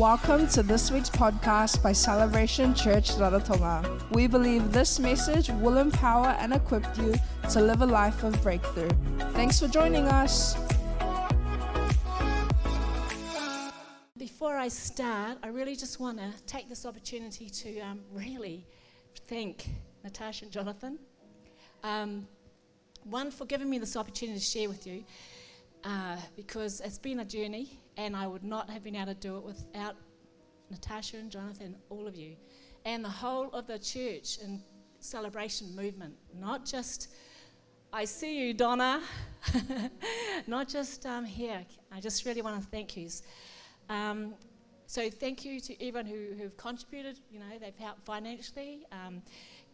Welcome to this week's podcast by Celebration Church Rarotonga. We believe this message will empower and equip you to live a life of breakthrough. Thanks for joining us. Before I start, I really just want to take this opportunity to um, really thank Natasha and Jonathan. Um, one, for giving me this opportunity to share with you, uh, because it's been a journey and I would not have been able to do it without Natasha and Jonathan, all of you, and the whole of the church and celebration movement. Not just, I see you, Donna, not just um, here. I just really want to thank you. Um, so thank you to everyone who who've contributed. You know, they've helped financially. Um,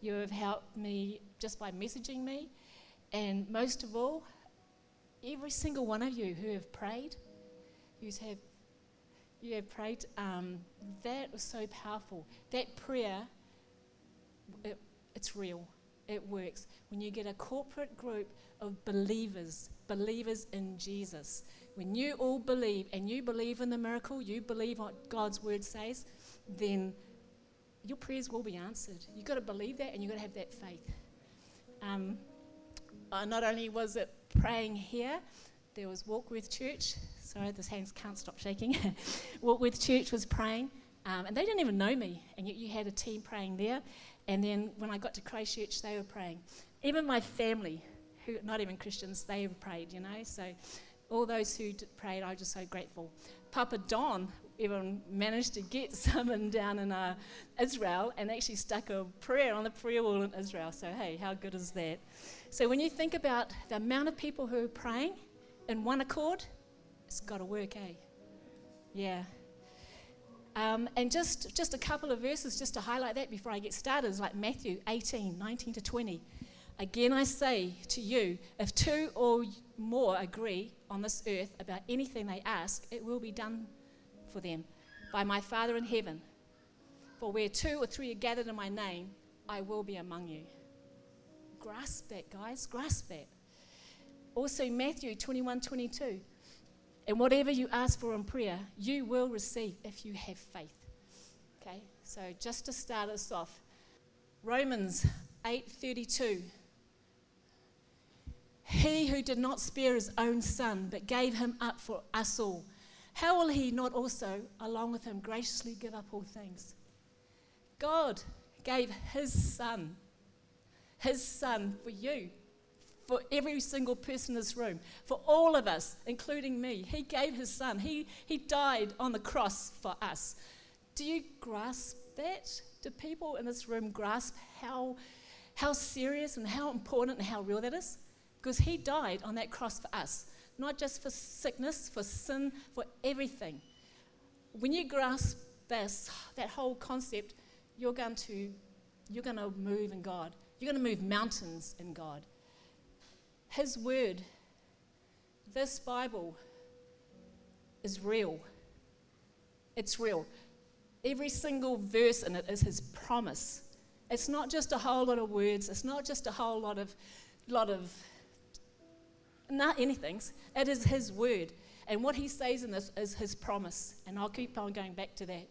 you have helped me just by messaging me, and most of all, every single one of you who have prayed you have, you have prayed. Um, that was so powerful. That prayer, it, it's real. It works. When you get a corporate group of believers, believers in Jesus, when you all believe and you believe in the miracle, you believe what God's word says, then your prayers will be answered. You've got to believe that and you've got to have that faith. Um, uh, not only was it praying here, there was Walk With Church. Sorry, this hands can't stop shaking. Walk With Church was praying, um, and they didn't even know me. And yet you had a team praying there. And then when I got to Christchurch, they were praying. Even my family, who not even Christians, they prayed, you know. So all those who prayed, I was just so grateful. Papa Don even managed to get someone down in uh, Israel and actually stuck a prayer on the prayer wall in Israel. So, hey, how good is that? So, when you think about the amount of people who are praying, in one accord, it's got to work, eh? Yeah. Um, and just, just a couple of verses just to highlight that before I get started is like Matthew 18, 19 to 20. Again, I say to you, if two or more agree on this earth about anything they ask, it will be done for them by my Father in heaven. For where two or three are gathered in my name, I will be among you. Grasp that, guys, grasp that. Also, Matthew 21 22. And whatever you ask for in prayer, you will receive if you have faith. Okay, so just to start us off, Romans 8:32. He who did not spare his own son, but gave him up for us all, how will he not also, along with him, graciously give up all things? God gave his son, his son for you for every single person in this room, for all of us, including me. He gave his son, he, he died on the cross for us. Do you grasp that? Do people in this room grasp how, how serious and how important and how real that is? Because he died on that cross for us, not just for sickness, for sin, for everything. When you grasp this, that whole concept, you're going to, you're going to move in God. You're going to move mountains in God. His word, this Bible, is real. It's real. Every single verse in it is His promise. It's not just a whole lot of words, it's not just a whole lot of, lot of, not anything. It is His word. And what He says in this is His promise. And I'll keep on going back to that.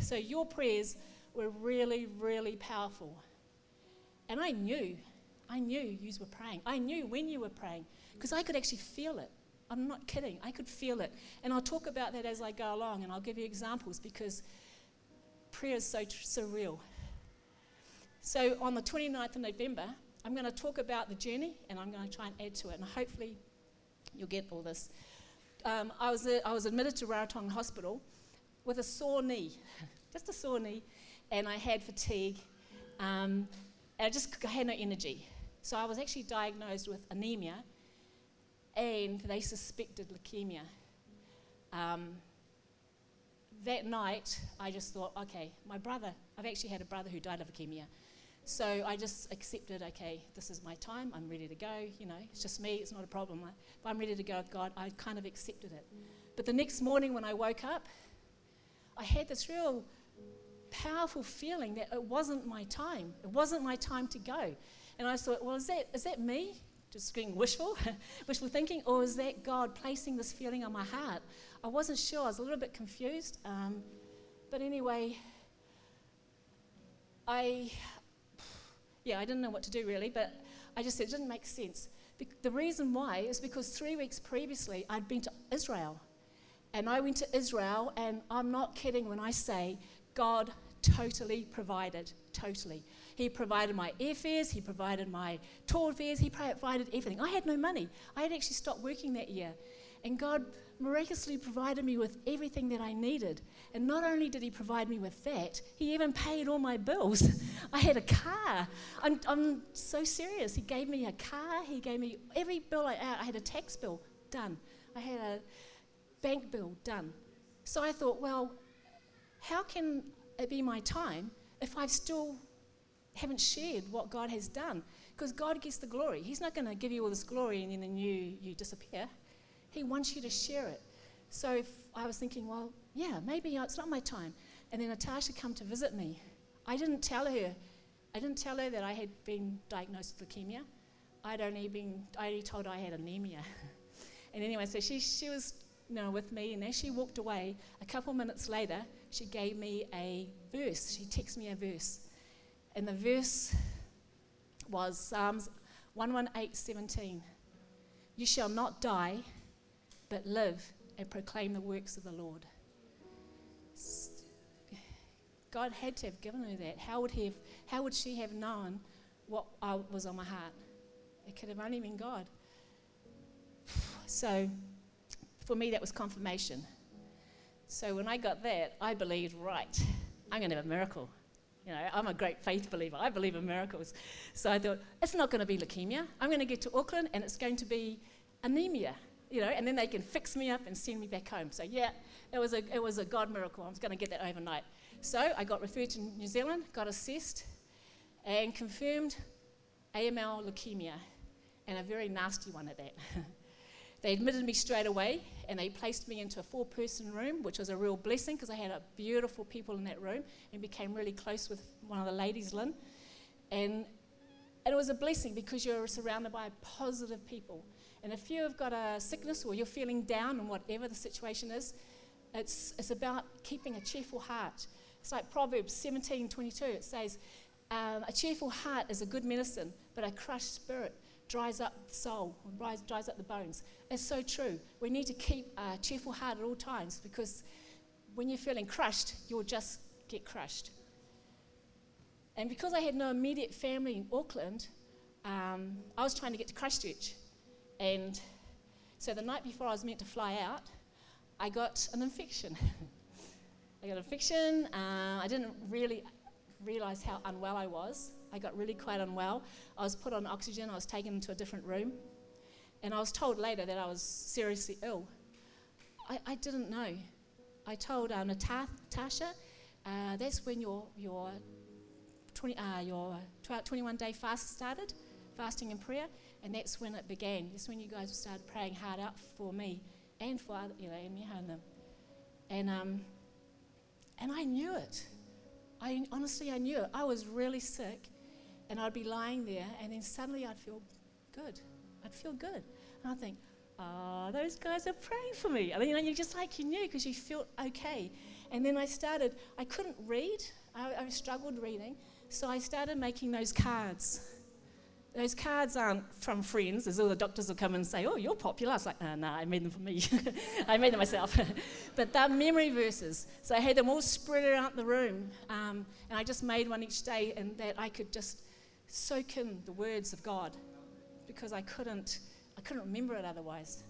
So your prayers were really, really powerful. And I knew I knew you were praying. I knew when you were praying because I could actually feel it. I'm not kidding. I could feel it. And I'll talk about that as I go along and I'll give you examples because prayer is so surreal. So on the 29th of November, I'm going to talk about the journey and I'm going to try and add to it. And hopefully you'll get all this. Um, I, was, uh, I was admitted to Rarotonga Hospital with a sore knee, just a sore knee, and I had fatigue. Um, and I just I had no energy. So I was actually diagnosed with anemia, and they suspected leukemia. Um, that night, I just thought, okay, my brother, I've actually had a brother who died of leukemia. So I just accepted, okay, this is my time, I'm ready to go, you know, it's just me, it's not a problem. If I'm ready to go with God, I kind of accepted it. But the next morning when I woke up, I had this real powerful feeling that it wasn't my time. It wasn't my time to go. And I thought, well, is that, is that me? just being wishful, wishful thinking, or is that God placing this feeling on my heart? I wasn't sure. I was a little bit confused. Um, but anyway, I, yeah, I didn't know what to do really, but I just said it didn't make sense. Be- the reason why is because three weeks previously I'd been to Israel. And I went to Israel, and I'm not kidding when I say God totally provided, totally. He provided my airfares, He provided my tour fares, He provided everything. I had no money. I had actually stopped working that year. And God miraculously provided me with everything that I needed. And not only did He provide me with that, He even paid all my bills. I had a car. I'm, I'm so serious. He gave me a car, He gave me every bill I, I had a tax bill done, I had a bank bill done. So I thought, well, how can it be my time if I've still haven't shared what God has done? Because God gets the glory. He's not going to give you all this glory and then you, you disappear. He wants you to share it. So I was thinking, well, yeah, maybe it's not my time. And then Natasha come to visit me. I didn't tell her. I didn't tell her that I had been diagnosed with leukemia. I'd only been. I only told her I had anemia. and anyway, so she she was you know, with me, and as she walked away, a couple minutes later, she gave me a verse. She texted me a verse, and the verse was Psalms 118:17. You shall not die, but live and proclaim the works of the Lord. God had to have given her that. How would, he have, how would she have known what I was on my heart? It could have only been God. So, for me, that was confirmation. So, when I got that, I believed, right, I'm going to have a miracle. You know, I'm a great faith believer. I believe in miracles. So I thought, it's not going to be leukemia. I'm going to get to Auckland and it's going to be anemia you know, and then they can fix me up and send me back home. So yeah, it was a, it was a God miracle. I was going to get that overnight. So I got referred to New Zealand, got assessed, and confirmed AML leukemia, and a very nasty one at that. they admitted me straight away, and they placed me into a four-person room, which was a real blessing because I had a beautiful people in that room, and became really close with one of the ladies, Lynn, and and it was a blessing because you're surrounded by positive people. And if you've got a sickness or you're feeling down and whatever the situation is, it's, it's about keeping a cheerful heart. It's like Proverbs 17 22. It says, um, A cheerful heart is a good medicine, but a crushed spirit dries up the soul, dries, dries up the bones. It's so true. We need to keep a cheerful heart at all times because when you're feeling crushed, you'll just get crushed. And because I had no immediate family in Auckland, um, I was trying to get to Christchurch. And so the night before I was meant to fly out, I got an infection. I got a fiction. Uh, I didn't really realize how unwell I was. I got really quite unwell. I was put on oxygen. I was taken into a different room. And I was told later that I was seriously ill. I, I didn't know. I told uh, Natasha, uh, that's when your, your, 20, uh, your 21 day fast started, fasting and prayer. And that's when it began. That's when you guys started praying hard out for me and for other, you know, and me and them. And, um, and I knew it. I honestly, I knew it. I was really sick, and I'd be lying there, and then suddenly I'd feel good. I'd feel good, and I'd think, "Ah, oh, those guys are praying for me." And you know, you just like you knew because you felt okay. And then I started. I couldn't read. I, I struggled reading, so I started making those cards those cards aren't from friends, as all the doctors will come and say, Oh, you're popular. I was like, No, no, I made them for me. I made them myself. but they're memory verses. So I had them all spread around the room. Um, and I just made one each day, and that I could just soak in the words of God because I couldn't, I couldn't remember it otherwise.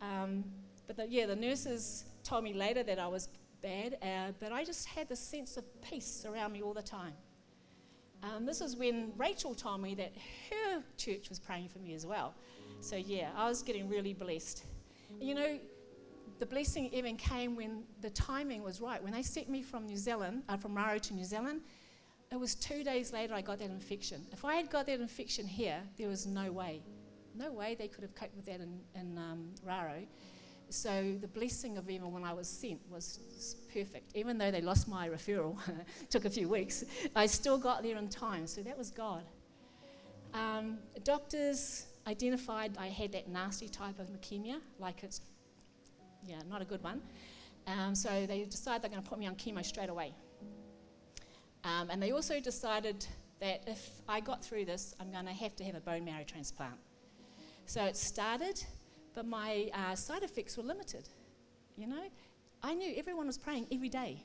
Um, but the, yeah, the nurses told me later that I was bad, uh, but I just had this sense of peace around me all the time. Um, this was when Rachel told me that her church was praying for me as well. So, yeah, I was getting really blessed. You know, the blessing even came when the timing was right. When they sent me from New Zealand, uh, from Raro to New Zealand, it was two days later I got that infection. If I had got that infection here, there was no way. No way they could have coped with that in, in um, Raro. So the blessing of even when I was sent was perfect. Even though they lost my referral, took a few weeks, I still got there in time. So that was God. Um, doctors identified I had that nasty type of leukemia, like it's, yeah, not a good one. Um, so they decided they're going to put me on chemo straight away. Um, and they also decided that if I got through this, I'm going to have to have a bone marrow transplant. So it started, but my uh, side effects were limited. You know, I knew everyone was praying every day.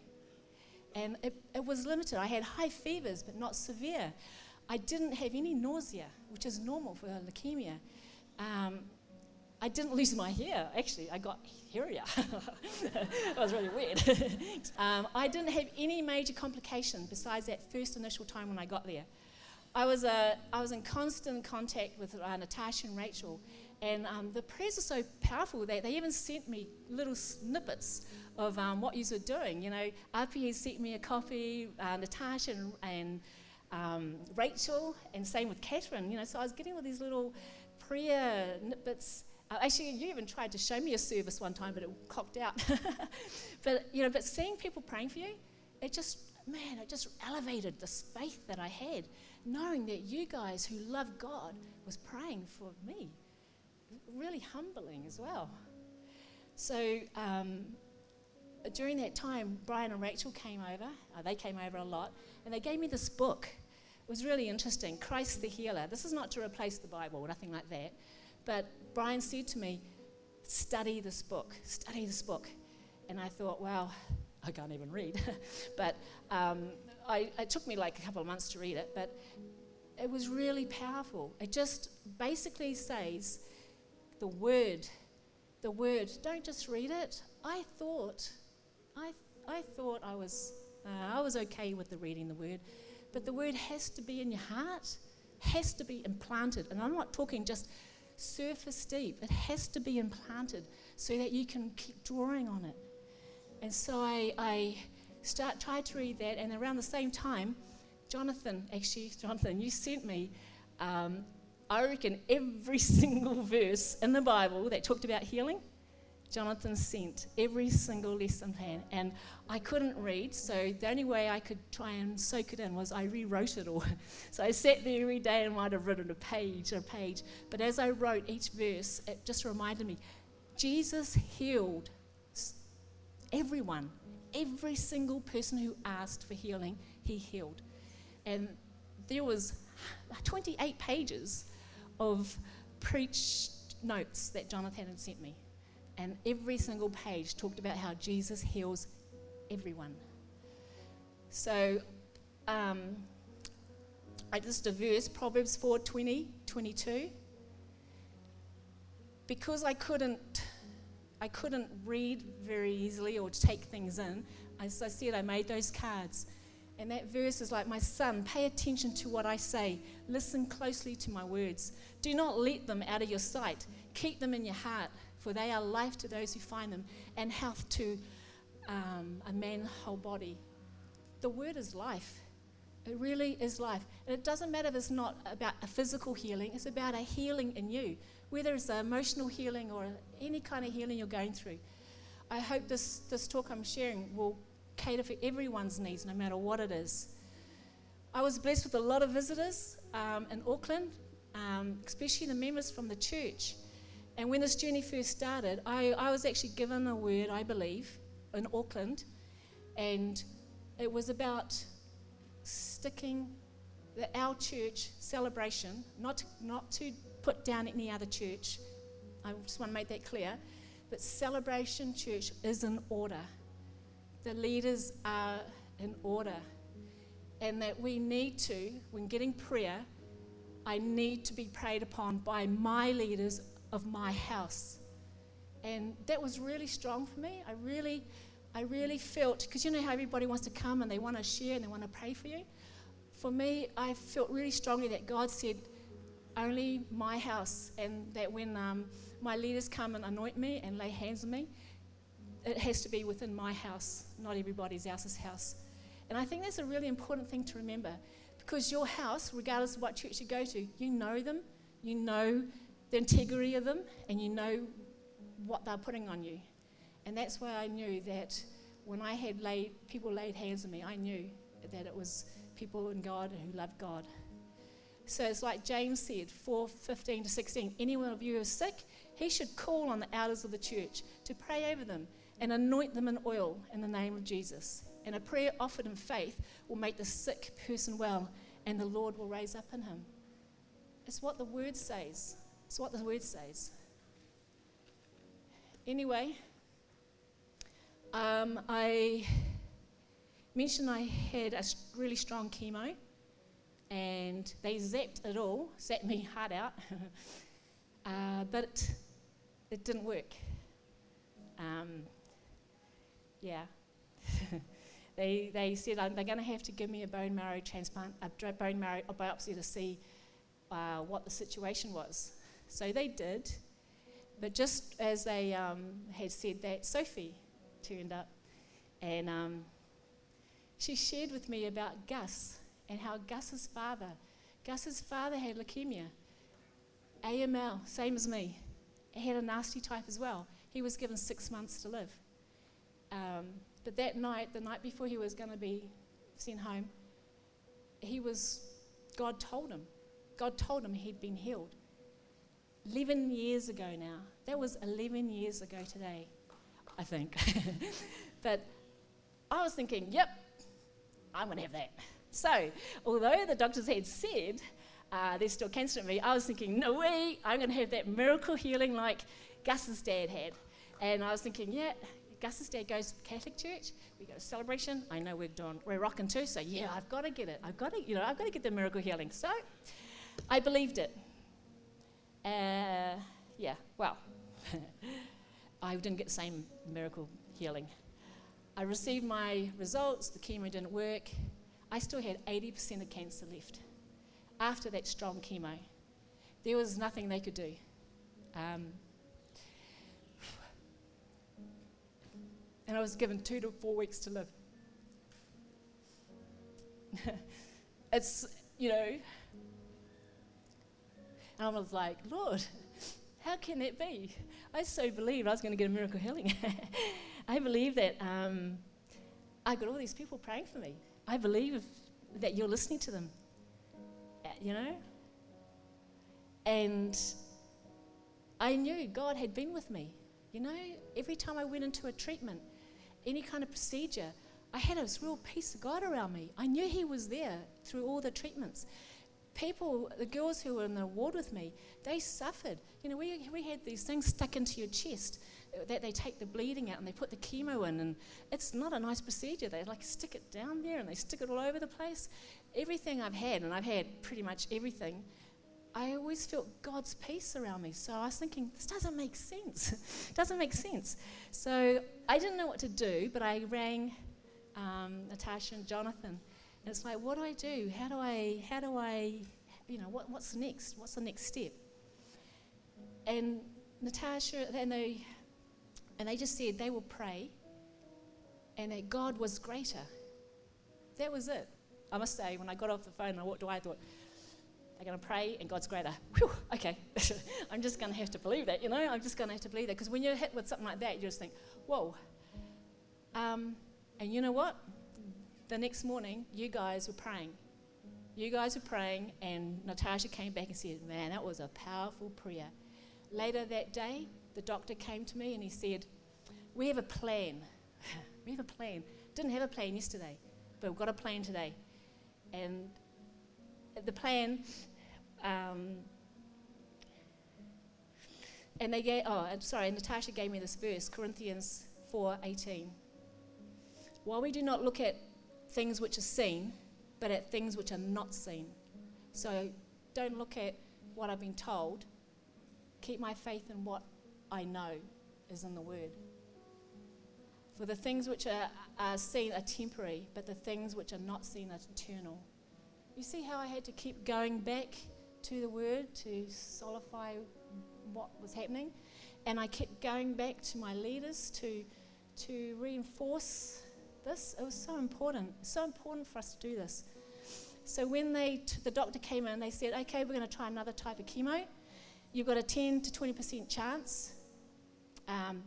And it, it was limited. I had high fevers, but not severe. I didn't have any nausea, which is normal for leukemia. Um, I didn't lose my hair. Actually, I got hairier. that was really weird. um, I didn't have any major complication besides that first initial time when I got there. I was, uh, I was in constant contact with uh, Natasha and Rachel, and um, the prayers are so powerful that they even sent me little snippets of um, what you were doing. You know, RPA sent me a copy, uh, Natasha and, and um, Rachel, and same with Catherine. You know, so I was getting all these little prayer snippets. Uh, actually, you even tried to show me a service one time, but it cocked out. but you know, but seeing people praying for you, it just man, it just elevated this faith that I had, knowing that you guys who love God was praying for me. Really humbling as well. So um, during that time, Brian and Rachel came over. Uh, they came over a lot, and they gave me this book. It was really interesting Christ the Healer. This is not to replace the Bible, nothing like that. But Brian said to me, Study this book, study this book. And I thought, wow, I can't even read. but um, I, it took me like a couple of months to read it, but it was really powerful. It just basically says the word, the word. Don't just read it. I thought, I, I thought I was, uh, I was okay with the reading the word, but the word has to be in your heart, has to be implanted. And I'm not talking just surface deep. It has to be implanted so that you can keep drawing on it. And so I, I start tried to read that, and around the same time, Jonathan, actually, Jonathan, you sent me, um, I reckon, every single verse in the Bible that talked about healing. Jonathan sent every single lesson plan, and I couldn't read, so the only way I could try and soak it in was I rewrote it all. so I sat there every day and might have written a page, a page. But as I wrote each verse, it just reminded me Jesus healed everyone, every single person who asked for healing, he healed. And there was 28 pages of preached notes that Jonathan had sent me. And every single page talked about how Jesus heals everyone. So, um, I just a verse, Proverbs 4 20, 22. Because I couldn't I couldn't read very easily or take things in. As I said, I made those cards. And that verse is like, My son, pay attention to what I say. Listen closely to my words. Do not let them out of your sight. Keep them in your heart, for they are life to those who find them and health to um, a man's whole body. The word is life. It really is life. And it doesn't matter if it's not about a physical healing, it's about a healing in you whether it's an emotional healing or any kind of healing you're going through. I hope this, this talk I'm sharing will cater for everyone's needs, no matter what it is. I was blessed with a lot of visitors um, in Auckland, um, especially the members from the church. And when this journey first started, I, I was actually given a word, I believe, in Auckland, and it was about sticking the, our church celebration, not, not to put down any other church. I just want to make that clear. But Celebration Church is in order. The leaders are in order. And that we need to, when getting prayer, I need to be prayed upon by my leaders of my house. And that was really strong for me. I really, I really felt, because you know how everybody wants to come and they want to share and they want to pray for you? For me, I felt really strongly that God said, only my house, and that when um, my leaders come and anoint me and lay hands on me, it has to be within my house, not everybody else's house. And I think that's a really important thing to remember because your house, regardless of what church you go to, you know them, you know the integrity of them, and you know what they're putting on you. And that's why I knew that when I had laid, people laid hands on me, I knew that it was people in God who loved God. So it's like James said, 4 15 to 16. Anyone of you who is sick, he should call on the elders of the church to pray over them and anoint them in oil in the name of Jesus. And a prayer offered in faith will make the sick person well, and the Lord will raise up in him. It's what the word says. It's what the word says. Anyway, um, I mentioned I had a really strong chemo, and they zapped it all, zapped me hard out, uh, but it didn't work. Um, yeah. they, they said um, they're going to have to give me a bone marrow transplant, a bone marrow a biopsy to see uh, what the situation was. So they did, but just as they um, had said that, Sophie turned up, and um, she shared with me about Gus and how Gus's father, Gus's father had leukemia, AML, same as me. He had a nasty type as well. He was given six months to live. Um, but that night, the night before he was going to be sent home, he was, God told him, God told him he'd been healed. 11 years ago now. That was 11 years ago today, I think. but I was thinking, yep, I'm going to have that. So, although the doctors had said uh, there's still cancer in me, I was thinking, no way, I'm going to have that miracle healing like Gus's dad had. And I was thinking, yeah, Gus's dad goes to the Catholic church. We go to celebration. I know we're doing, we're rocking too. So yeah, I've got to get it. I've got to, you know, I've got to get the miracle healing. So I believed it. Uh, yeah, well, I didn't get the same miracle healing. I received my results. The chemo didn't work. I still had 80% of cancer left after that strong chemo. There was nothing they could do. Um, and I was given two to four weeks to live. it's, you know, and I was like, Lord, how can that be? I so believed I was going to get a miracle healing. I believe that um, I got all these people praying for me. I believe that you're listening to them, uh, you know? And I knew God had been with me. You know, every time I went into a treatment, any kind of procedure, I had this real peace of God around me. I knew He was there through all the treatments. People, the girls who were in the ward with me, they suffered. You know, we, we had these things stuck into your chest that they take the bleeding out and they put the chemo in, and it's not a nice procedure. They like stick it down there and they stick it all over the place. Everything I've had, and I've had pretty much everything, I always felt God's peace around me. So I was thinking, this doesn't make sense. doesn't make sense. So I didn't know what to do, but I rang um, Natasha and Jonathan. And it's like, what do I do? How do I, how do I, you know, what, what's next? What's the next step? And Natasha, and they, and they just said they will pray and that God was greater. That was it. I must say, when I got off the phone, I walked away, I thought, they're going to pray and God's greater. Whew, okay, I'm just going to have to believe that, you know? I'm just going to have to believe that. Because when you're hit with something like that, you just think, whoa. Um, and you know what? The next morning, you guys were praying. You guys were praying, and Natasha came back and said, Man, that was a powerful prayer. Later that day, the doctor came to me and he said, We have a plan. we have a plan. Didn't have a plan yesterday, but we've got a plan today. And the plan um, and they gave, oh, I'm sorry, Natasha gave me this verse, Corinthians 4:18. While we do not look at things which are seen, but at things which are not seen. So don't look at what I've been told. Keep my faith in what I know is in the Word. For the things which are, are seen are temporary, but the things which are not seen are eternal. You see how I had to keep going back to the Word to solidify what was happening? And I kept going back to my leaders to, to reinforce this. It was so important, so important for us to do this. So when they t- the doctor came in, they said, okay, we're going to try another type of chemo. You've got a 10 to 20% chance. Um,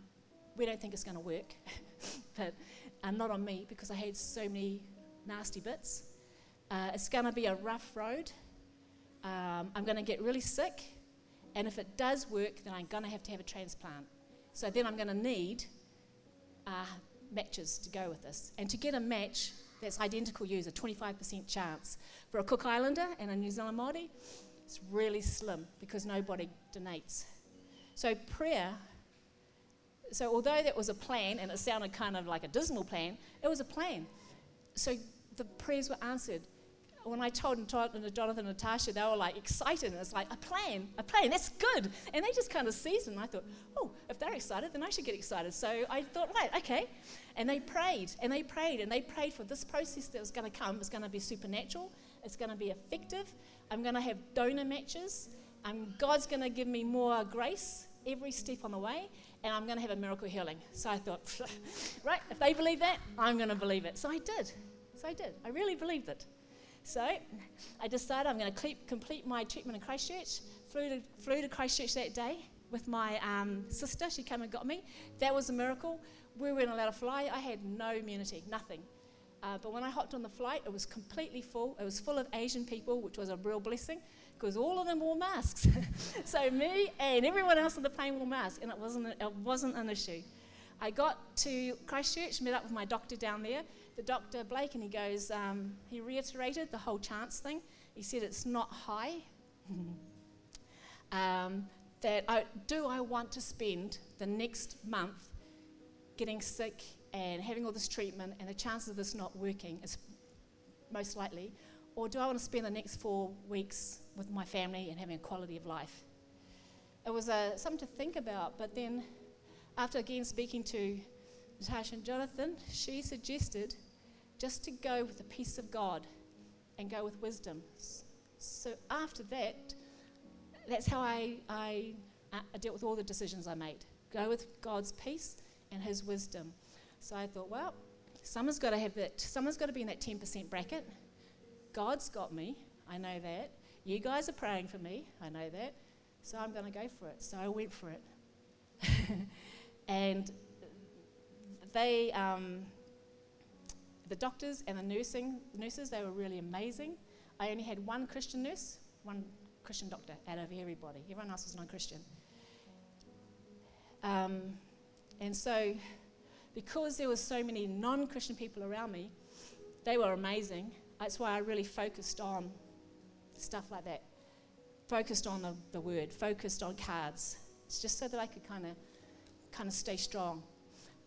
we don't think it's going to work, but uh, not on me because I had so many nasty bits. Uh, it's going to be a rough road. Um, I'm going to get really sick, and if it does work, then I'm going to have to have a transplant. So then I'm going to need uh, matches to go with this. And to get a match that's identical use, a 25% chance. For a Cook Islander and a New Zealand Māori, it's really slim because nobody donates. So prayer, so although that was a plan and it sounded kind of like a dismal plan, it was a plan. So the prayers were answered when I told Jonathan and Natasha, they were like excited. And it's like, a plan, a plan, that's good. And they just kind of seized it. And I thought, oh, if they're excited, then I should get excited. So I thought, right, okay. And they prayed, and they prayed, and they prayed for this process that was going to come. It's going to be supernatural, it's going to be effective. I'm going to have donor matches. Um, God's going to give me more grace every step on the way, and I'm going to have a miracle healing. So I thought, right, if they believe that, I'm going to believe it. So I did. So I did. I really believed it. So I decided I'm going to complete my treatment in Christchurch. Flew to, flew to Christchurch that day with my um, sister. She came and got me. That was a miracle. We weren't allowed to fly. I had no immunity, nothing. Uh, but when I hopped on the flight, it was completely full. It was full of Asian people, which was a real blessing because all of them wore masks. so me and everyone else on the plane wore masks, and it wasn't, it wasn't an issue. I got to Christchurch, met up with my doctor down there, the doctor Blake, and he goes, um, he reiterated the whole chance thing. He said it's not high. um, that I, do I want to spend the next month getting sick and having all this treatment, and the chances of this not working is most likely, or do I want to spend the next four weeks with my family and having a quality of life? It was uh, something to think about, but then after again speaking to Natasha and Jonathan, she suggested just to go with the peace of God and go with wisdom. So after that, that's how I, I, I dealt with all the decisions I made. Go with God's peace and His wisdom. So I thought, well, someone's got to have that. Someone's got to be in that 10% bracket. God's got me. I know that. You guys are praying for me. I know that. So I'm going to go for it. So I went for it. and they, um, the doctors and the nursing nurses, they were really amazing. I only had one Christian nurse, one Christian doctor out of everybody. Everyone else was non-Christian. Um, and so, because there were so many non-Christian people around me, they were amazing. That's why I really focused on stuff like that. Focused on the, the word, focused on cards. It's just so that I could kind of kind of stay strong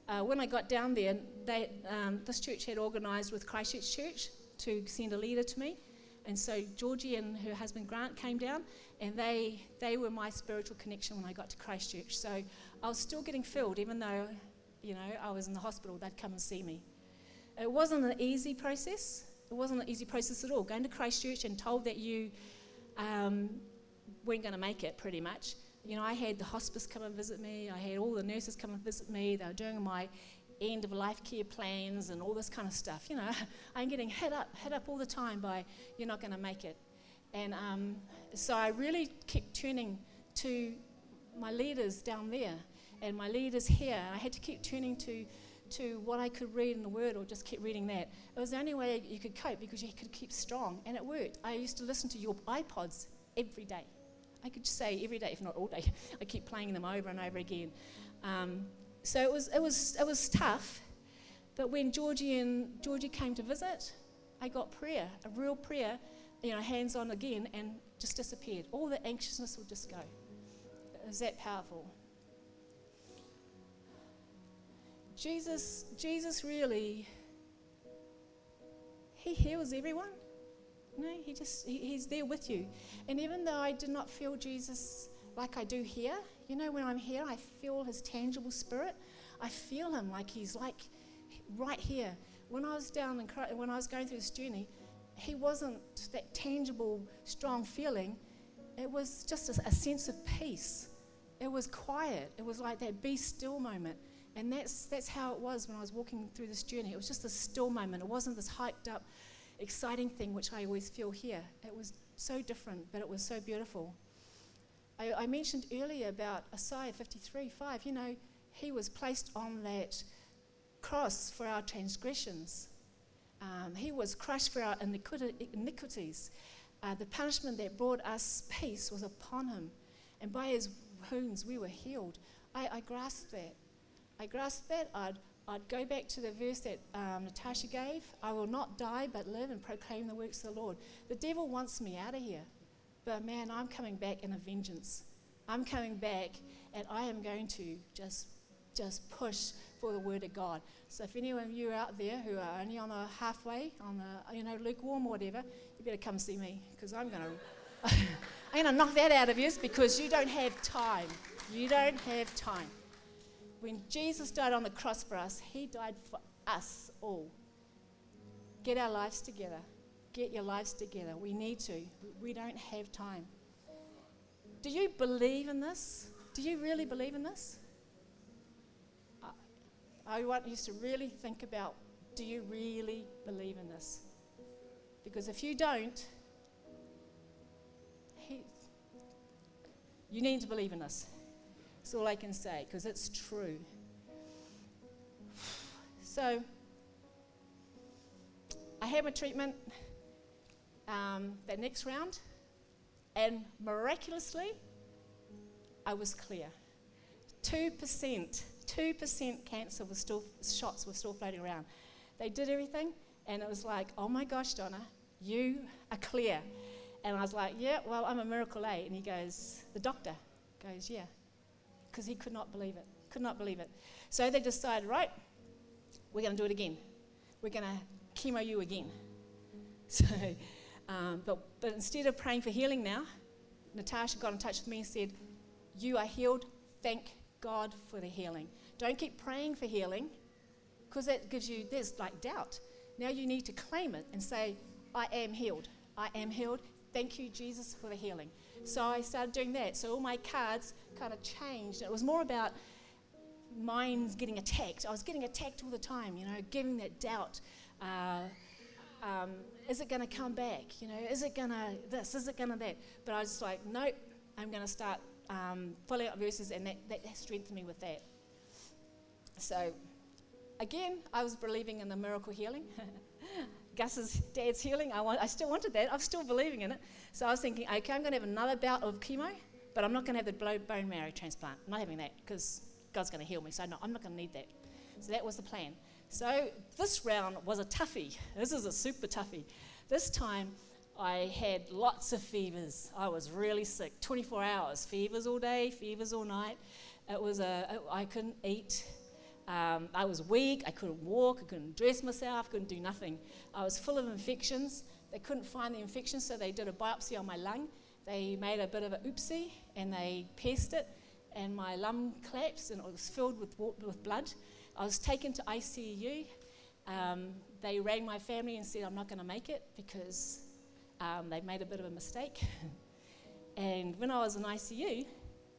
uh, when I got down there, they, um, this church had organised with Christchurch Church to send a leader to me. And so Georgie and her husband Grant came down, and they, they were my spiritual connection when I got to Christchurch. So I was still getting filled, even though, you know, I was in the hospital, they'd come and see me. It wasn't an easy process. It wasn't an easy process at all. Going to Christchurch and told that you um, weren't going to make it, pretty much you know, I had the hospice come and visit me, I had all the nurses come and visit me, they were doing my end of life care plans and all this kind of stuff. You know, I'm getting hit up, hit up all the time by, you're not going to make it. And um, so I really kept turning to my leaders down there and my leaders here. I had to keep turning to, to what I could read in the Word or just keep reading that. It was the only way you could cope because you could keep strong, and it worked. I used to listen to your iPods every day. I could say every day, if not all day. I keep playing them over and over again. Um, so it was, it, was, it was tough. But when Georgie and Georgie came to visit, I got prayer, a real prayer, you know, hands on again, and just disappeared. All the anxiousness would just go. It was that powerful. Jesus, Jesus really, he heals everyone. No, he just, he, he's there with you. And even though I did not feel Jesus like I do here, you know, when I'm here, I feel his tangible spirit. I feel him like he's like right here. When I was down and when I was going through this journey, he wasn't that tangible, strong feeling. It was just a, a sense of peace. It was quiet. It was like that be still moment. And that's, that's how it was when I was walking through this journey. It was just a still moment. It wasn't this hyped up exciting thing which I always feel here. It was so different, but it was so beautiful. I, I mentioned earlier about Isaiah 53 5. You know, he was placed on that cross for our transgressions, um, he was crushed for our iniquities. uh, the punishment that brought us peace was upon him, and by his wounds we were healed. I, I grasped that. I grasped that. I'd, I'd go back to the verse that um, Natasha gave I will not die but live and proclaim the works of the Lord. The devil wants me out of here, but man, I'm coming back in a vengeance. I'm coming back and I am going to just, just push for the word of God. So if any of you are out there who are only on the halfway, on the you know lukewarm or whatever, you better come see me because I'm to I'm going to knock that out of you because you don't have time. You don't have time. When Jesus died on the cross for us, He died for us all. Get our lives together. Get your lives together. We need to. We don't have time. Do you believe in this? Do you really believe in this? I want you to really think about do you really believe in this? Because if you don't, you need to believe in this. That's all I can say, because it's true. So, I had my treatment um, that next round, and miraculously, I was clear. 2%, 2% cancer was still, shots were still floating around. They did everything, and it was like, oh my gosh, Donna, you are clear. And I was like, yeah, well, I'm a miracle, eh? And he goes, the doctor goes, yeah. Because he could not believe it. Could not believe it. So they decided, right, we're going to do it again. We're going to chemo you again. So, um, but, but instead of praying for healing now, Natasha got in touch with me and said, You are healed. Thank God for the healing. Don't keep praying for healing because that gives you, there's like doubt. Now you need to claim it and say, I am healed. I am healed. Thank you, Jesus, for the healing. So I started doing that. So all my cards kind of changed. It was more about minds getting attacked. I was getting attacked all the time, you know, giving that doubt. Uh, um, is it going to come back? You know, is it going to this? Is it going to that? But I was just like, nope, I'm going to start um, following up verses, and that, that strengthened me with that. So, again, I was believing in the miracle healing. Gus's dad's healing. I, want, I still wanted that. I'm still believing in it. So I was thinking, okay, I'm going to have another bout of chemo, but I'm not going to have the bone marrow transplant. I'm not having that because God's going to heal me. So no, I'm not going to need that. So that was the plan. So this round was a toughie. This is a super toughie. This time I had lots of fevers. I was really sick. 24 hours, fevers all day, fevers all night. It was a, I couldn't eat. Um, I was weak. I couldn't walk. I couldn't dress myself. Couldn't do nothing. I was full of infections. They couldn't find the infection, so they did a biopsy on my lung. They made a bit of an oopsie and they pierced it, and my lung collapsed and it was filled with, with blood. I was taken to ICU. Um, they rang my family and said, I'm not going to make it because um, they've made a bit of a mistake. and when I was in ICU,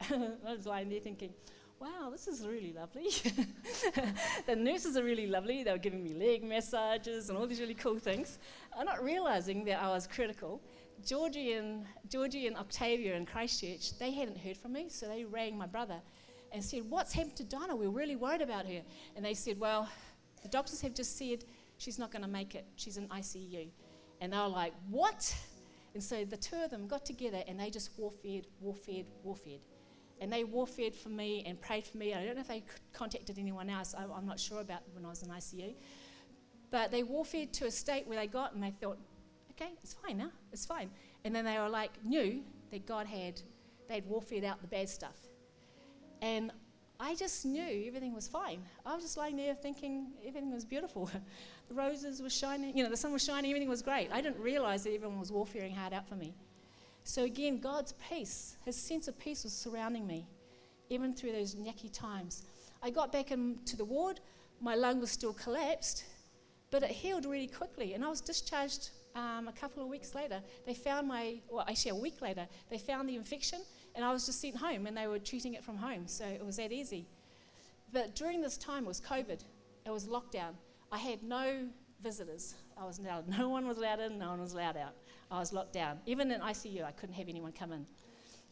I was lying there thinking, wow, this is really lovely. the nurses are really lovely. They were giving me leg massages and all these really cool things. I'm not realizing that I was critical. Georgie and, Georgie and Octavia in Christchurch, they hadn't heard from me, so they rang my brother and said, What's happened to Donna? We're really worried about her. And they said, Well, the doctors have just said she's not going to make it. She's in ICU. And they were like, What? And so the two of them got together and they just warfared, warfared, warfared. And they warfared for me and prayed for me. I don't know if they contacted anyone else. I, am not sure about when I was in ICU. But they warfared to a state where they got and they thought, okay, it's fine now. It's fine. And then they were like, knew that God had, they'd warfared out the bad stuff. And I just knew everything was fine. I was just lying there thinking everything was beautiful. the roses were shining, you know, the sun was shining, everything was great. I didn't realize that everyone was warfaring hard out for me. So again, God's peace, his sense of peace was surrounding me, even through those yucky times. I got back into the ward, my lung was still collapsed, but it healed really quickly, and I was discharged um, a couple of weeks later. They found my, well, actually a week later, they found the infection, and I was just sent home, and they were treating it from home, so it was that easy. But during this time was COVID, it was lockdown. I had no visitors. I was allowed, no one was allowed in, no one was allowed out. I was locked down. Even in ICU, I couldn't have anyone come in.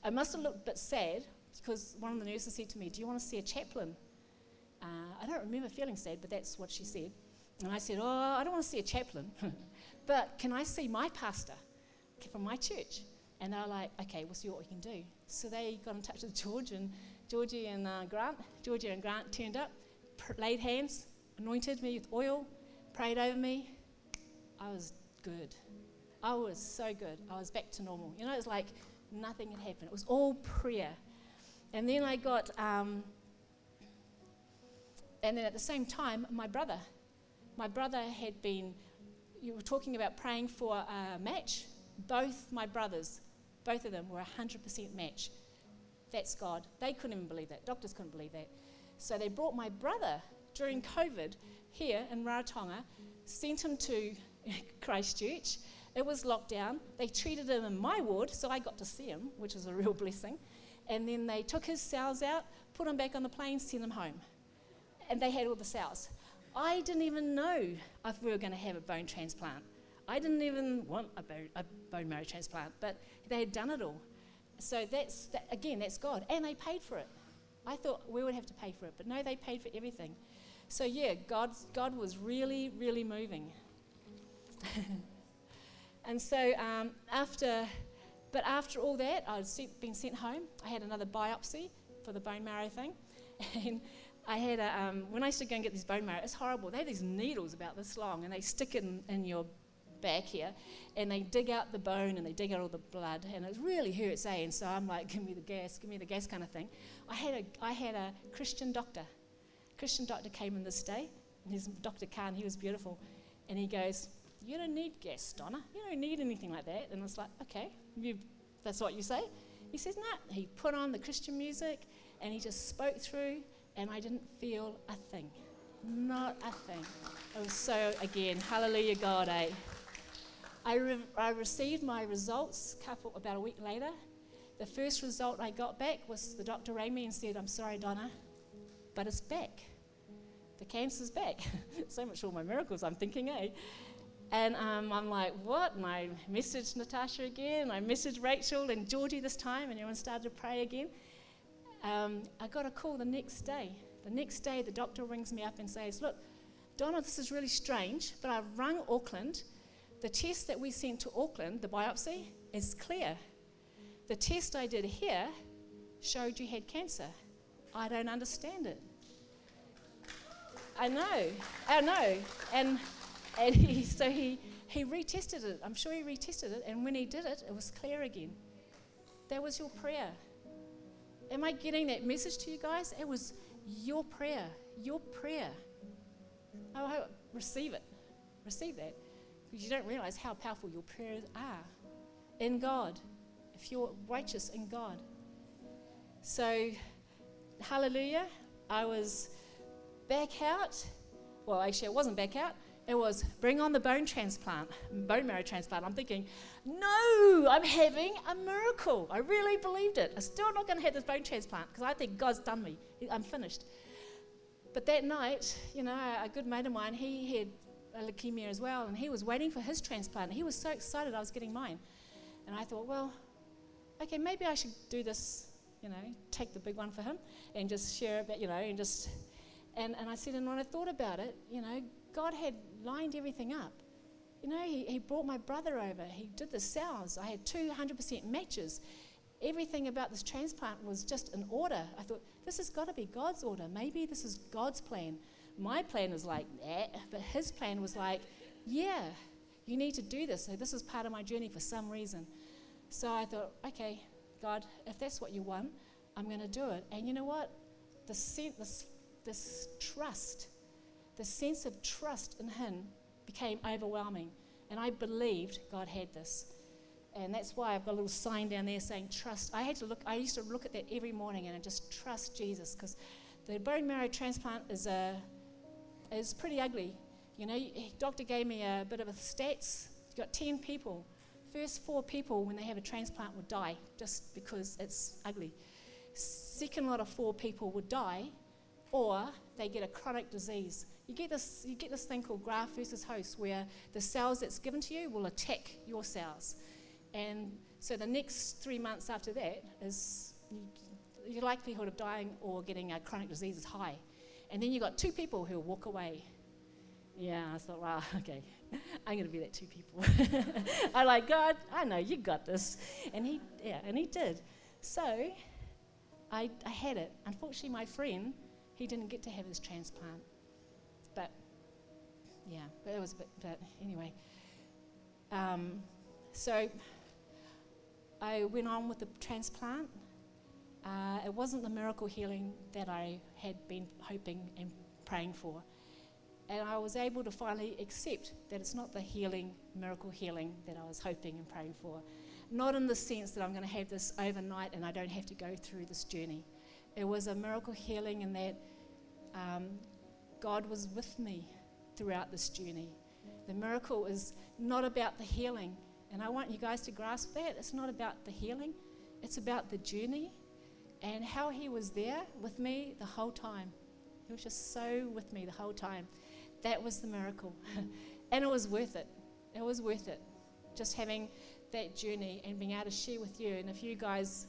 I must have looked a bit sad because one of the nurses said to me, Do you want to see a chaplain? Uh, I don't remember feeling sad, but that's what she said. And I said, Oh, I don't want to see a chaplain, but can I see my pastor? from my church. And they were like, okay, we'll see what we can do. So they got in touch with George and Georgie and uh, Grant. Georgie and Grant turned up, pr- laid hands, anointed me with oil, prayed over me. I was good. I was so good. I was back to normal. You know, it was like nothing had happened. It was all prayer. And then I got, um, and then at the same time, my brother. My brother had been, you were talking about praying for a match. Both my brothers, both of them were 100% match. That's God. They couldn't even believe that. Doctors couldn't believe that. So they brought my brother during COVID here in Rarotonga, sent him to Christchurch. It was lockdown. They treated him in my ward, so I got to see him, which was a real blessing. And then they took his cells out, put him back on the plane, sent him home. And they had all the cells. I didn't even know if we were going to have a bone transplant. I didn't even want a bone, a bone marrow transplant, but they had done it all. So that's, that, again, that's God. And they paid for it. I thought we would have to pay for it, but no, they paid for everything. So yeah, God, God was really, really moving. and so um, after, but after all that, I'd been sent home. I had another biopsy for the bone marrow thing, and I had a, um, when I used to go and get these bone marrow, it's horrible. They have these needles about this long, and they stick it in, in your back here, and they dig out the bone and they dig out all the blood, and it really hurts, eh? And so I'm like, give me the gas, give me the gas kind of thing. I had a, I had a Christian doctor. Christian doctor came in this day, and his Dr. Khan, he was beautiful, and he goes, you don't need gas, Donna. You don't need anything like that. And it's like, okay, you, that's what you say. He says, nah. He put on the Christian music, and he just spoke through, and I didn't feel a thing. Not a thing. It was so, again, hallelujah, God, eh? I, re- I received my results couple, about a week later. The first result I got back was the doctor rang me and said, I'm sorry, Donna, but it's back. The cancer's back. so much for my miracles, I'm thinking, eh? And um, I'm like, what? And I messaged Natasha again. I messaged Rachel and Georgie this time, and everyone started to pray again. Um, I got a call the next day. The next day, the doctor rings me up and says, Look, Donna, this is really strange, but I've rung Auckland the test that we sent to Auckland, the biopsy, is clear. The test I did here showed you had cancer. I don't understand it. I know, I know. And, and he, so he, he retested it. I'm sure he retested it. And when he did it, it was clear again. That was your prayer. Am I getting that message to you guys? It was your prayer. Your prayer. Oh, receive it. Receive that because you don't realize how powerful your prayers are in God, if you're righteous in God. So, hallelujah, I was back out. Well, actually, I wasn't back out. It was bring on the bone transplant, bone marrow transplant. I'm thinking, no, I'm having a miracle. I really believed it. I'm still not going to have this bone transplant because I think God's done me. I'm finished. But that night, you know, a good mate of mine, he had leukemia as well, and he was waiting for his transplant. He was so excited I was getting mine. And I thought, well, okay, maybe I should do this, you know, take the big one for him and just share it, you know, and just. And, and I said, and when I thought about it, you know, God had lined everything up. You know, he, he brought my brother over. He did the cells. I had 200% matches. Everything about this transplant was just in order. I thought, this has got to be God's order. Maybe this is God's plan. My plan was like, eh, but his plan was like, yeah, you need to do this. So this is part of my journey for some reason. So I thought, okay, God, if that's what you want, I'm going to do it. And you know what? The sen- this, this trust, the sense of trust in Him became overwhelming. And I believed God had this. And that's why I've got a little sign down there saying trust. I had to look, I used to look at that every morning and I just trust Jesus because the bone marrow transplant is a is pretty ugly. You know, doctor gave me a bit of a stats. You've got 10 people. First four people, when they have a transplant, would die just because it's ugly. Second lot of four people would die, or they get a chronic disease. You get this, you get this thing called graft versus host, where the cells that's given to you will attack your cells. And so the next three months after that is your likelihood of dying or getting a chronic disease is high. And then you've got two people who walk away. Yeah, I thought, wow, okay, I'm going to be that two people. I like God. I know you got this, and he, yeah, and he did. So, I, I had it. Unfortunately, my friend, he didn't get to have his transplant, yeah, but it was a bit. But anyway, um, so I went on with the transplant. Uh, it wasn't the miracle healing that I had been hoping and praying for. And I was able to finally accept that it's not the healing, miracle healing that I was hoping and praying for. Not in the sense that I'm going to have this overnight and I don't have to go through this journey. It was a miracle healing in that um, God was with me throughout this journey. The miracle is not about the healing. And I want you guys to grasp that. It's not about the healing, it's about the journey and how He was there with me the whole time. He was just so with me the whole time. That was the miracle. and it was worth it. It was worth it. Just having that journey and being able to share with you. And if you guys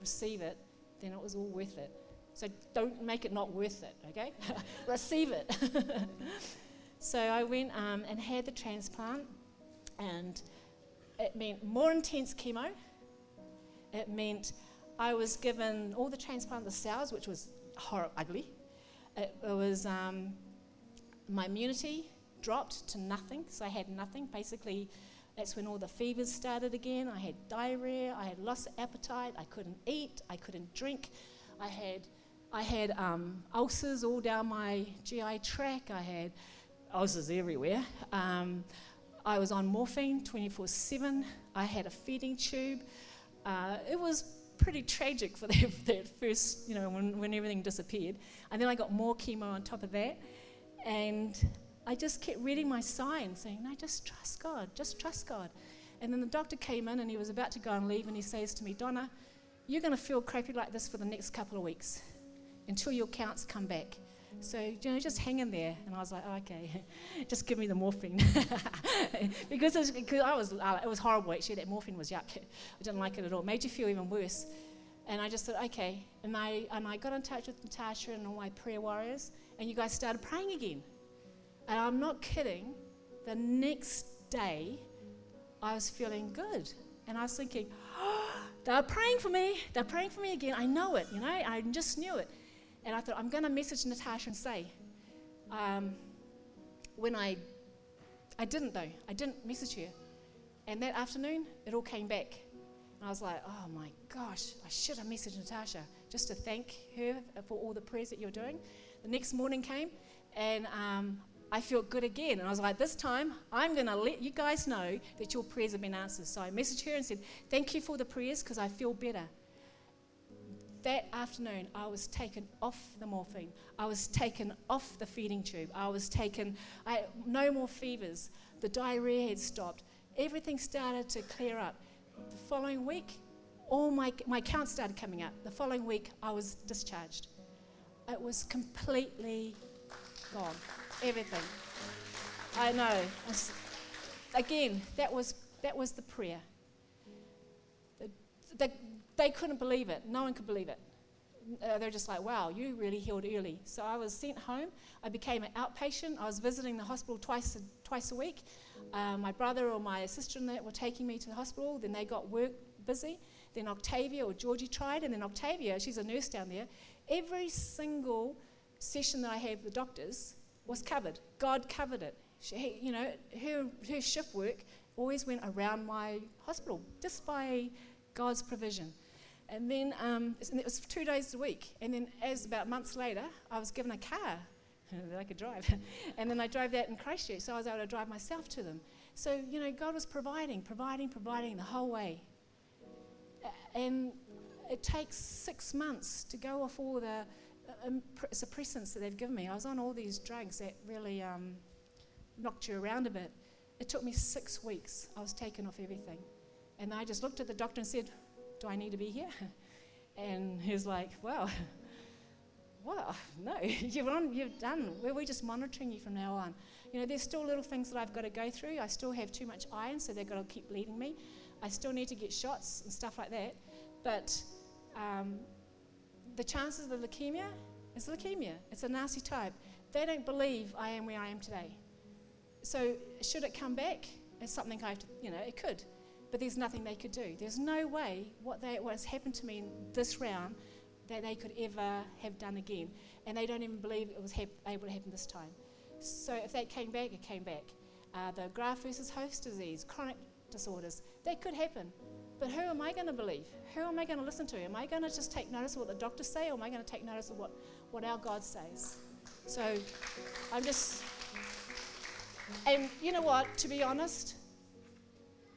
receive it, then it was all worth it. So don't make it not worth it, okay? receive it. so I went um, and had the transplant, and it meant more intense chemo. It meant I was given all the transplant the cells, which was horrible, ugly. It, it was um, my immunity dropped to nothing, so I had nothing. Basically, that's when all the fevers started again. I had diarrhea, I had lost appetite, I couldn't eat, I couldn't drink. I had, I had um, ulcers all down my GI tract, I had ulcers everywhere. Um, I was on morphine 24 7. I had a feeding tube. Uh, it was pretty tragic for that, that first, you know, when, when everything disappeared. And then I got more chemo on top of that. And I just kept reading my signs, saying, No, just trust God, just trust God. And then the doctor came in and he was about to go and leave, and he says to me, Donna, you're going to feel crappy like this for the next couple of weeks until your counts come back. So, you know, just hang in there. And I was like, okay, just give me the morphine. because, it was, because I was, uh, it was horrible actually. That morphine was yuck. I didn't like it at all. Made you feel even worse. And I just thought, okay. And I, and I got in touch with Natasha and all my prayer warriors, and you guys started praying again. And I'm not kidding. The next day, I was feeling good. And I was thinking, oh, they're praying for me. They're praying for me again. I know it, you know, I just knew it. And I thought, I'm going to message Natasha and say, um, when I, I didn't though, I didn't message her. And that afternoon, it all came back. And I was like, oh my gosh, I should have messaged Natasha just to thank her for all the prayers that you're doing. The next morning came, and um, I felt good again. And I was like, this time, I'm going to let you guys know that your prayers have been answered. So I messaged her and said, thank you for the prayers because I feel better that afternoon, I was taken off the morphine. I was taken off the feeding tube. I was taken, I, no more fevers. The diarrhea had stopped. Everything started to clear up. The following week, all my, my counts started coming up. The following week, I was discharged. It was completely gone. Everything. I know. again, that was, that was the prayer. The, the, they couldn't believe it. No one could believe it. Uh, they're just like, wow, you really healed early. So I was sent home. I became an outpatient. I was visiting the hospital twice a, twice a week. Uh, my brother or my sister in that were taking me to the hospital. Then they got work busy. Then Octavia or Georgie tried, and then Octavia, she's a nurse down there. Every single session that I had with the doctors was covered. God covered it. She, you know, her, her shift work always went around my hospital just by God's provision. And then um, it was two days a week. And then, as about months later, I was given a car that I could drive. and then I drove that in Christchurch, so I was able to drive myself to them. So, you know, God was providing, providing, providing the whole way. And it takes six months to go off all the uh, suppressants that they've given me. I was on all these drugs that really um, knocked you around a bit. It took me six weeks. I was taken off everything. And I just looked at the doctor and said, do I need to be here? And he's like, Well, well, no, you've, on, you've done. We're, just monitoring you from now on. You know, there's still little things that I've got to go through. I still have too much iron, so they've got to keep bleeding me. I still need to get shots and stuff like that. But um, the chances of leukemia is leukemia. It's a nasty type. They don't believe I am where I am today. so should it come back? It's something I have to, you know, it could. But there's nothing they could do. There's no way what, they, what has happened to me in this round that they could ever have done again. And they don't even believe it was hap- able to happen this time. So if that came back, it came back. Uh, the graft versus host disease, chronic disorders, that could happen. But who am I going to believe? Who am I going to listen to? Am I going to just take notice of what the doctors say, or am I going to take notice of what, what our God says? So I'm just. And you know what? To be honest,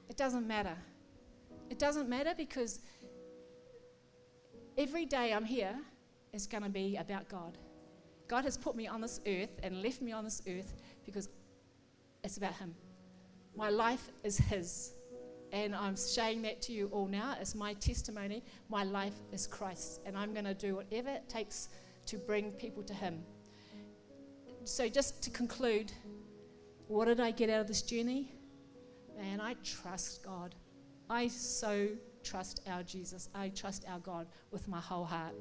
it doesn't matter. It doesn't matter because every day I'm here is going to be about God. God has put me on this earth and left me on this earth because it's about Him. My life is His. And I'm saying that to you all now as my testimony. My life is Christ. And I'm going to do whatever it takes to bring people to Him. So, just to conclude, what did I get out of this journey? Man, I trust God. I so trust our Jesus. I trust our God with my whole heart.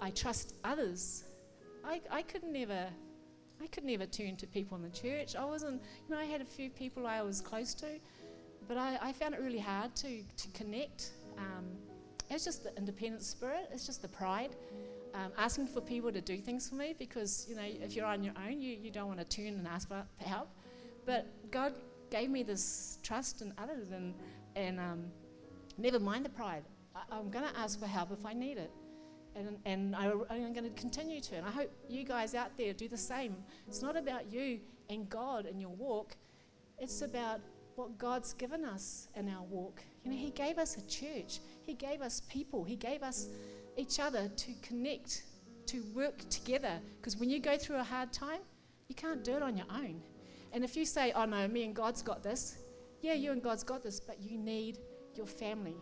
I trust others. I, I could never I could never turn to people in the church. I wasn't, you know, I had a few people I was close to, but I, I found it really hard to, to connect. Um, it's just the independent spirit, it's just the pride. Um, asking for people to do things for me because, you know, if you're on your own, you, you don't want to turn and ask for, for help. But God gave me this trust in others and, and um, never mind the pride. I, I'm going to ask for help if I need it. And, and I, I'm going to continue to. And I hope you guys out there do the same. It's not about you and God and your walk, it's about what God's given us in our walk. You know, He gave us a church, He gave us people, He gave us each other to connect, to work together. Because when you go through a hard time, you can't do it on your own. And if you say, oh no, me and God's got this, yeah, you and God's got this, but you need your family.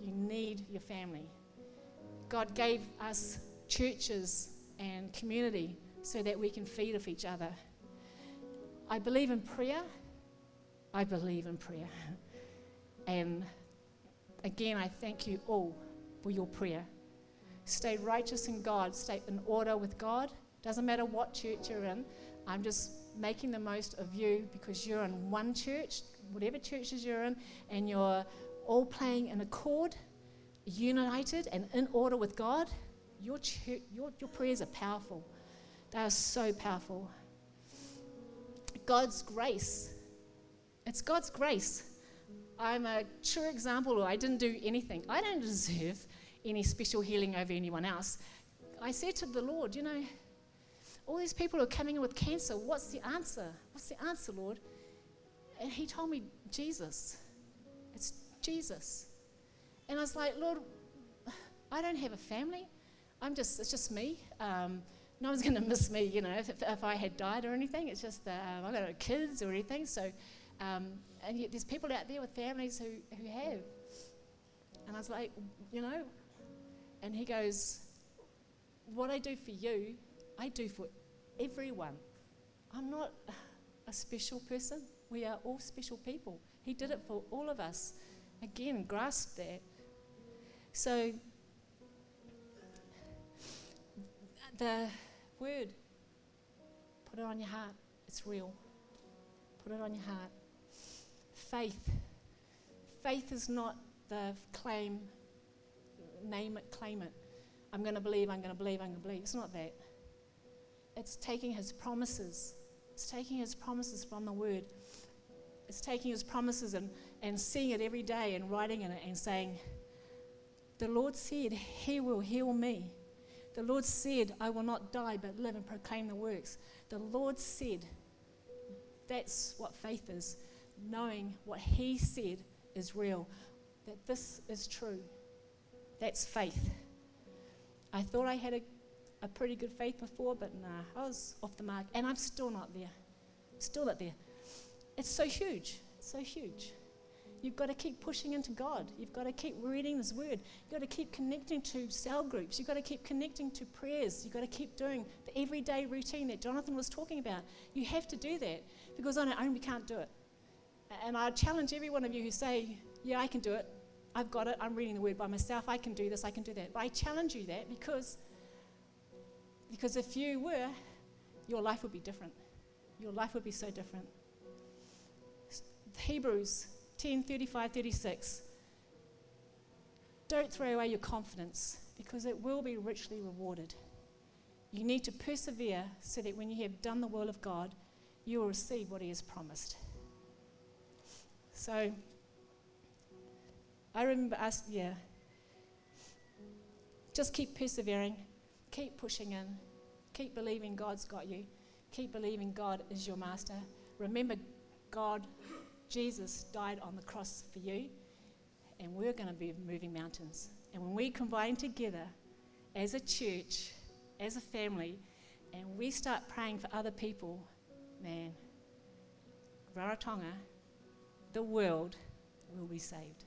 You need your family. God gave us churches and community so that we can feed off each other. I believe in prayer. I believe in prayer. And again, I thank you all for your prayer. Stay righteous in God, stay in order with God. Doesn't matter what church you're in. I'm just making the most of you because you're in one church, whatever churches you're in, and you're all playing in accord, united, and in order with God. Your, church, your, your prayers are powerful. They are so powerful. God's grace. It's God's grace. I'm a true example. I didn't do anything. I don't deserve any special healing over anyone else. I said to the Lord, you know, all these people who are coming in with cancer. What's the answer? What's the answer, Lord? And He told me, Jesus. It's Jesus. And I was like, Lord, I don't have a family. I'm just, it's just me. Um, no one's going to miss me, you know, if, if, I had died or anything. It's just um, I don't have kids or anything. So, um, and yet there's people out there with families who, who have. And I was like, you know, and he goes, What I do for you, I do for everyone. I'm not a special person. We are all special people. He did it for all of us. Again, grasp that. So, the word, put it on your heart. It's real. Put it on your heart. Faith. Faith is not the claim name it, claim it. I'm going to believe, I'm going to believe, I'm going to believe. It's not that. It's taking his promises. It's taking his promises from the word. It's taking his promises and, and seeing it every day and writing in it and saying, The Lord said, He will heal me. The Lord said, I will not die but live and proclaim the works. The Lord said, That's what faith is, knowing what He said is real, that this is true. That's faith. I thought I had a, a pretty good faith before, but nah, I was off the mark, and I'm still not there. Still not there. It's so huge. It's so huge. You've got to keep pushing into God. You've got to keep reading His Word. You've got to keep connecting to cell groups. You've got to keep connecting to prayers. You've got to keep doing the everyday routine that Jonathan was talking about. You have to do that because on our own we can't do it. And I challenge every one of you who say, Yeah, I can do it. I've got it, I'm reading the word by myself, I can do this, I can do that. But I challenge you that because, because if you were, your life would be different. your life would be so different. Hebrews 10 35 36. Don't throw away your confidence because it will be richly rewarded. You need to persevere so that when you have done the will of God, you will receive what He has promised. So, I remember us, yeah. Just keep persevering, keep pushing in, keep believing God's got you, keep believing God is your master. Remember, God, Jesus died on the cross for you, and we're going to be moving mountains. And when we combine together as a church, as a family, and we start praying for other people, man, Rarotonga, the world will be saved.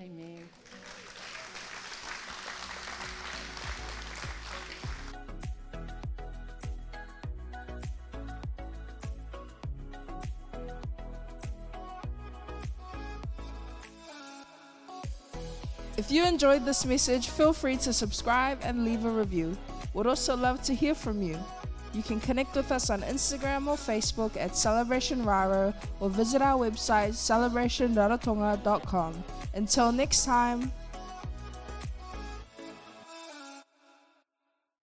Amen. If you enjoyed this message, feel free to subscribe and leave a review. We'd also love to hear from you. You can connect with us on Instagram or Facebook at Celebration Raro or visit our website celebrationrarotonga.com. Until next time.